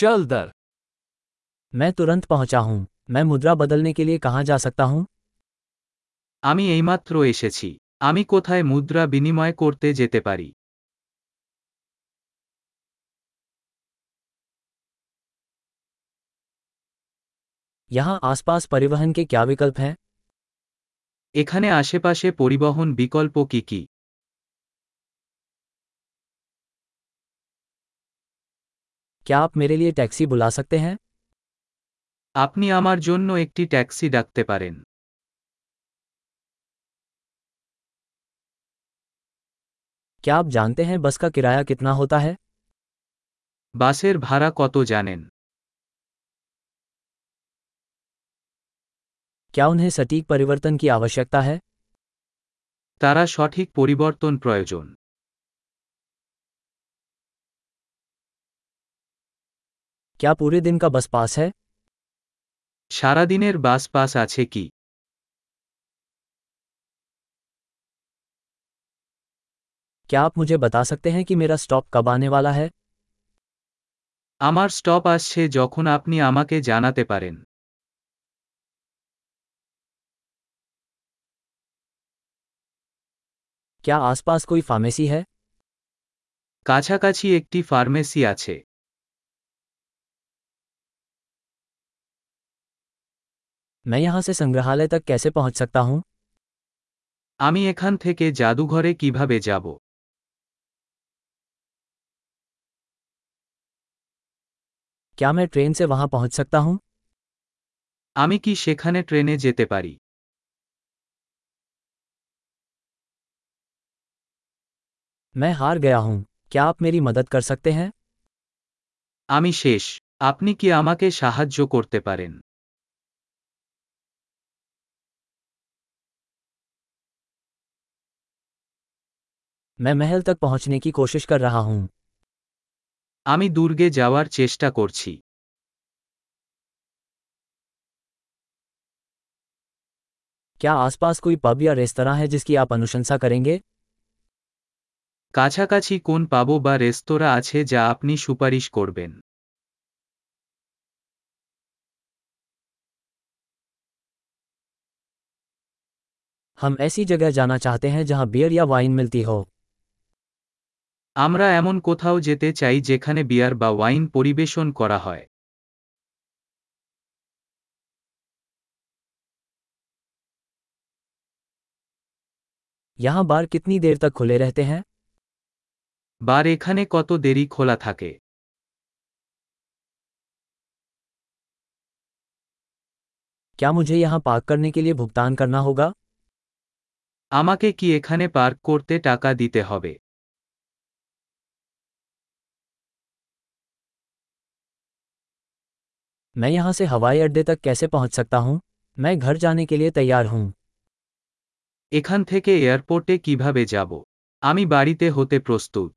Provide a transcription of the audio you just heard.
चल दर मैं तुरंत पहुंचा हूं मैं मुद्रा बदलने के लिए कहां जा सकता हूं আমি এইমাত্র এসেছি আমি কোথায় মুদ্রা বিনিময় করতে যেতে পারি यहां आसपास परिवहन के क्या विकल्प हैं এখানে আশেপাশে পরিবহন বিকল্প কি কি क्या आप मेरे लिए टैक्सी बुला सकते हैं আপনি আমার জন্য একটি ট্যাক্সি ডাকতে পারেন क्या आप जानते हैं बस का किराया कितना होता है বাসের ভাড়া কত জানেন क्या उन्हें सटीक परिवर्तन की आवश्यकता है তারা সঠিক পরিবর্তন প্রয়োজন क्या पूरे दिन का बस पास है সারাদিনের বাস পাস আছে কি क्या आप मुझे बता सकते हैं कि मेरा स्टॉप कब आने वाला है আমার স্টপ আসছে যখন আপনি আমাকে জানাতে পারেন क्या आसपास कोई फार्मेसी है কাছাকাছি একটি ফার্মেসি আছে मैं यहां से संग्रहालय तक कैसे पहुंच सकता हूं আমি এখান থেকে জাদুঘরে কিভাবে যাব क्या मैं ट्रेन से वहां पहुंच सकता हूं আমি কি সেখানে ট্রেনে যেতে পারি मैं हार गया हूं क्या आप मेरी मदद कर सकते हैं আমি শেষ আপনি কি আমাকে সাহায্য করতে পারেন मैं महल तक पहुंचने की कोशिश कर रहा हूं আমি দুর্গে যাওয়ার চেষ্টা করছি क्या आसपास कोई पब या रेस्तरां है जिसकी आप अनुशंसा करेंगे কাছাকাছি কোন পাবো বা রেস্তোরাঁ আছে যা আপনি সুপারিশ করবেন हम ऐसी जगह जाना चाहते हैं जहां बियर या वाइन मिलती हो আমরা এমন কোথাও যেতে চাই যেখানে বিয়ার বা ওয়াইন পরিবেশন করা হয় यहां बार कितनी देर तक खुले रहते हैं বার এখানে কত দেরি খোলা থাকে क्या मुझे यहां पार्क करने के लिए भुगतान करना होगा আমাকে কি এখানে পার্ক করতে টাকা দিতে হবে मैं यहां से हवाई अड्डे तक कैसे पहुंच सकता हूं मैं घर जाने के लिए तैयार हूं এখান থেকে এয়ারপোর্টে কিভাবে যাব আমি বাড়িতে হতে প্রস্তুত